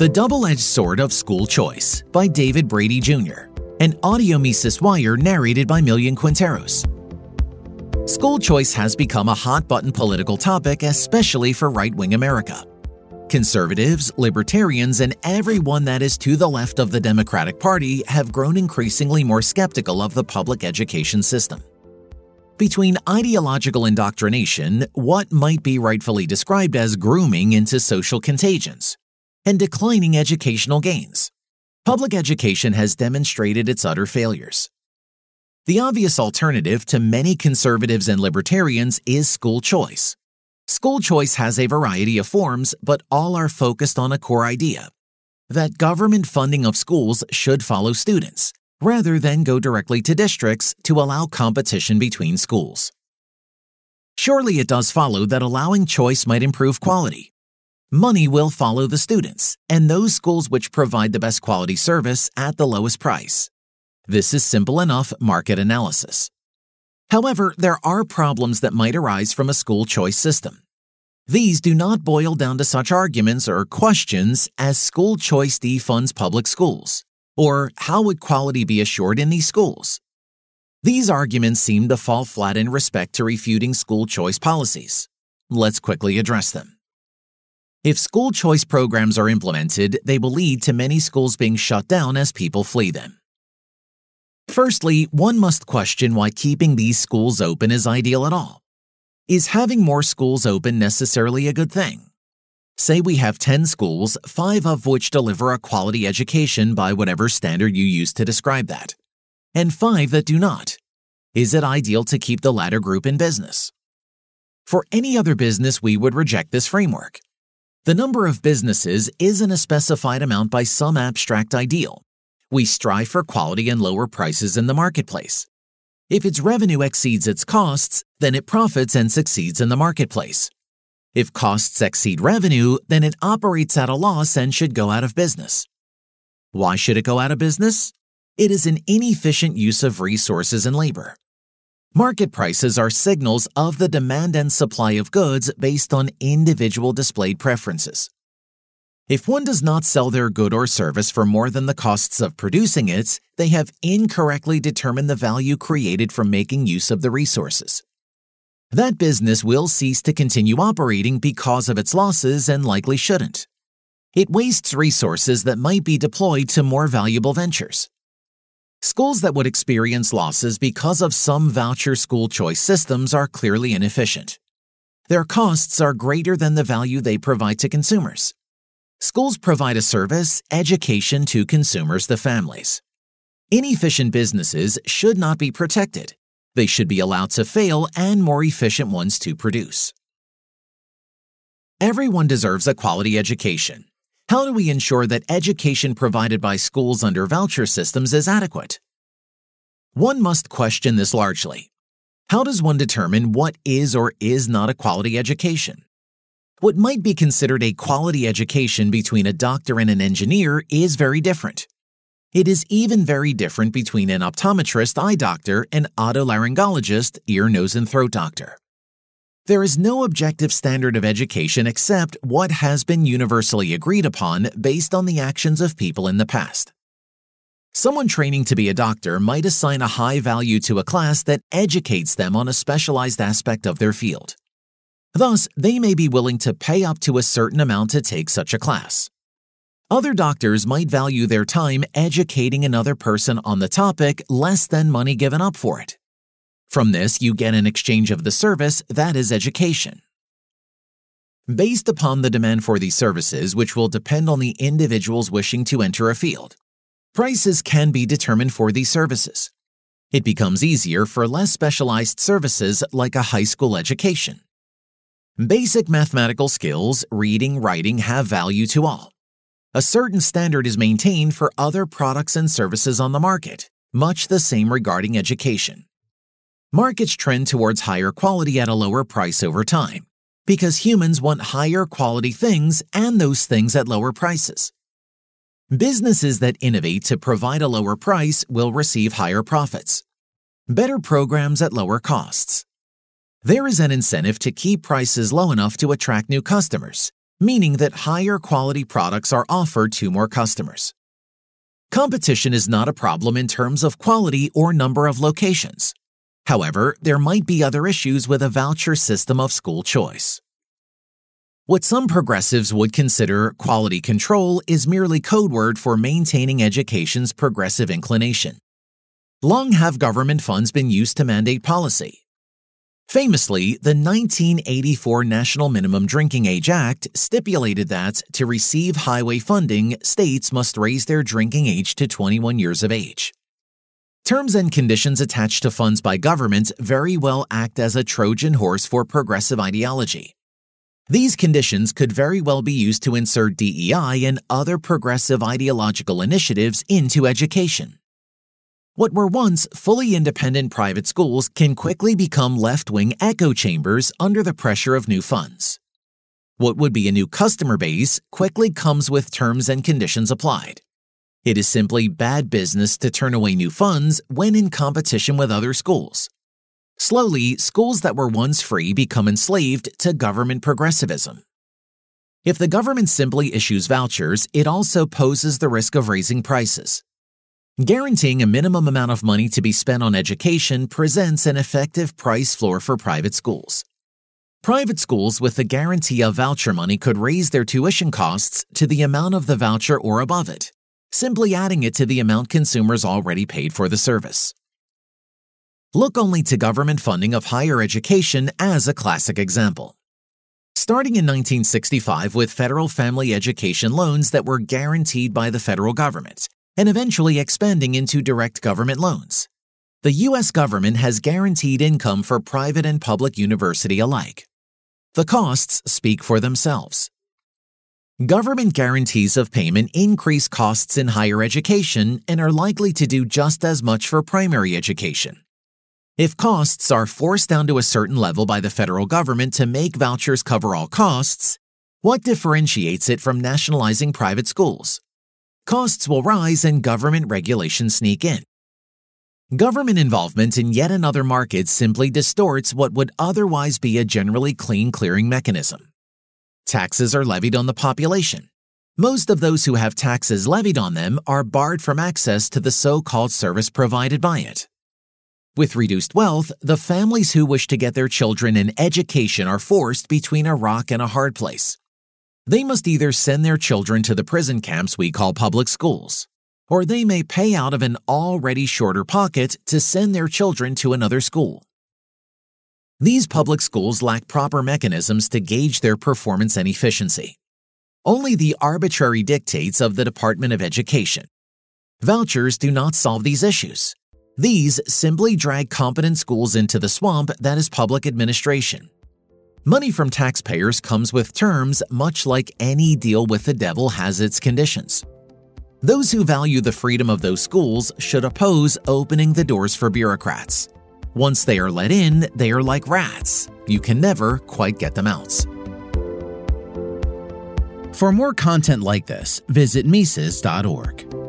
The Double Edged Sword of School Choice by David Brady Jr., an audio Mises Wire narrated by Millian Quinteros. School choice has become a hot button political topic, especially for right wing America. Conservatives, libertarians, and everyone that is to the left of the Democratic Party have grown increasingly more skeptical of the public education system. Between ideological indoctrination, what might be rightfully described as grooming into social contagions, and declining educational gains, public education has demonstrated its utter failures. The obvious alternative to many conservatives and libertarians is school choice. School choice has a variety of forms, but all are focused on a core idea that government funding of schools should follow students, rather than go directly to districts to allow competition between schools. Surely it does follow that allowing choice might improve quality, money will follow the students and those schools which provide the best quality service at the lowest price. This is simple enough market analysis. However, there are problems that might arise from a school choice system. These do not boil down to such arguments or questions as school choice defunds public schools, or how would quality be assured in these schools. These arguments seem to fall flat in respect to refuting school choice policies. Let's quickly address them. If school choice programs are implemented, they will lead to many schools being shut down as people flee them. Firstly, one must question why keeping these schools open is ideal at all. Is having more schools open necessarily a good thing? Say we have 10 schools, 5 of which deliver a quality education by whatever standard you use to describe that, and 5 that do not. Is it ideal to keep the latter group in business? For any other business, we would reject this framework. The number of businesses isn't a specified amount by some abstract ideal. We strive for quality and lower prices in the marketplace. If its revenue exceeds its costs, then it profits and succeeds in the marketplace. If costs exceed revenue, then it operates at a loss and should go out of business. Why should it go out of business? It is an inefficient use of resources and labor. Market prices are signals of the demand and supply of goods based on individual displayed preferences. If one does not sell their good or service for more than the costs of producing it, they have incorrectly determined the value created from making use of the resources. That business will cease to continue operating because of its losses and likely shouldn't. It wastes resources that might be deployed to more valuable ventures. Schools that would experience losses because of some voucher school choice systems are clearly inefficient. Their costs are greater than the value they provide to consumers. Schools provide a service, education to consumers, the families. Inefficient businesses should not be protected. They should be allowed to fail and more efficient ones to produce. Everyone deserves a quality education. How do we ensure that education provided by schools under voucher systems is adequate? One must question this largely. How does one determine what is or is not a quality education? What might be considered a quality education between a doctor and an engineer is very different. It is even very different between an optometrist eye doctor and an otolaryngologist ear, nose, and throat doctor. There is no objective standard of education except what has been universally agreed upon based on the actions of people in the past. Someone training to be a doctor might assign a high value to a class that educates them on a specialized aspect of their field. Thus, they may be willing to pay up to a certain amount to take such a class. Other doctors might value their time educating another person on the topic less than money given up for it. From this, you get an exchange of the service that is education. Based upon the demand for these services, which will depend on the individuals wishing to enter a field, prices can be determined for these services. It becomes easier for less specialized services like a high school education. Basic mathematical skills, reading, writing have value to all. A certain standard is maintained for other products and services on the market, much the same regarding education. Markets trend towards higher quality at a lower price over time because humans want higher quality things and those things at lower prices. Businesses that innovate to provide a lower price will receive higher profits. Better programs at lower costs. There is an incentive to keep prices low enough to attract new customers, meaning that higher quality products are offered to more customers. Competition is not a problem in terms of quality or number of locations. However, there might be other issues with a voucher system of school choice. What some progressives would consider quality control is merely code word for maintaining education's progressive inclination. Long have government funds been used to mandate policy. Famously, the 1984 National Minimum Drinking Age Act stipulated that to receive highway funding, states must raise their drinking age to 21 years of age. Terms and conditions attached to funds by government very well act as a Trojan horse for progressive ideology. These conditions could very well be used to insert DEI and other progressive ideological initiatives into education. What were once fully independent private schools can quickly become left wing echo chambers under the pressure of new funds. What would be a new customer base quickly comes with terms and conditions applied. It is simply bad business to turn away new funds when in competition with other schools. Slowly, schools that were once free become enslaved to government progressivism. If the government simply issues vouchers, it also poses the risk of raising prices. Guaranteeing a minimum amount of money to be spent on education presents an effective price floor for private schools. Private schools with the guarantee of voucher money could raise their tuition costs to the amount of the voucher or above it, simply adding it to the amount consumers already paid for the service. Look only to government funding of higher education as a classic example. Starting in 1965 with federal family education loans that were guaranteed by the federal government, and eventually expanding into direct government loans. The U.S. government has guaranteed income for private and public university alike. The costs speak for themselves. Government guarantees of payment increase costs in higher education and are likely to do just as much for primary education. If costs are forced down to a certain level by the federal government to make vouchers cover all costs, what differentiates it from nationalizing private schools? Costs will rise and government regulations sneak in. Government involvement in yet another market simply distorts what would otherwise be a generally clean clearing mechanism. Taxes are levied on the population. Most of those who have taxes levied on them are barred from access to the so called service provided by it. With reduced wealth, the families who wish to get their children an education are forced between a rock and a hard place. They must either send their children to the prison camps we call public schools, or they may pay out of an already shorter pocket to send their children to another school. These public schools lack proper mechanisms to gauge their performance and efficiency. Only the arbitrary dictates of the Department of Education. Vouchers do not solve these issues. These simply drag competent schools into the swamp that is public administration. Money from taxpayers comes with terms much like any deal with the devil has its conditions. Those who value the freedom of those schools should oppose opening the doors for bureaucrats. Once they are let in, they are like rats. You can never quite get them out. For more content like this, visit Mises.org.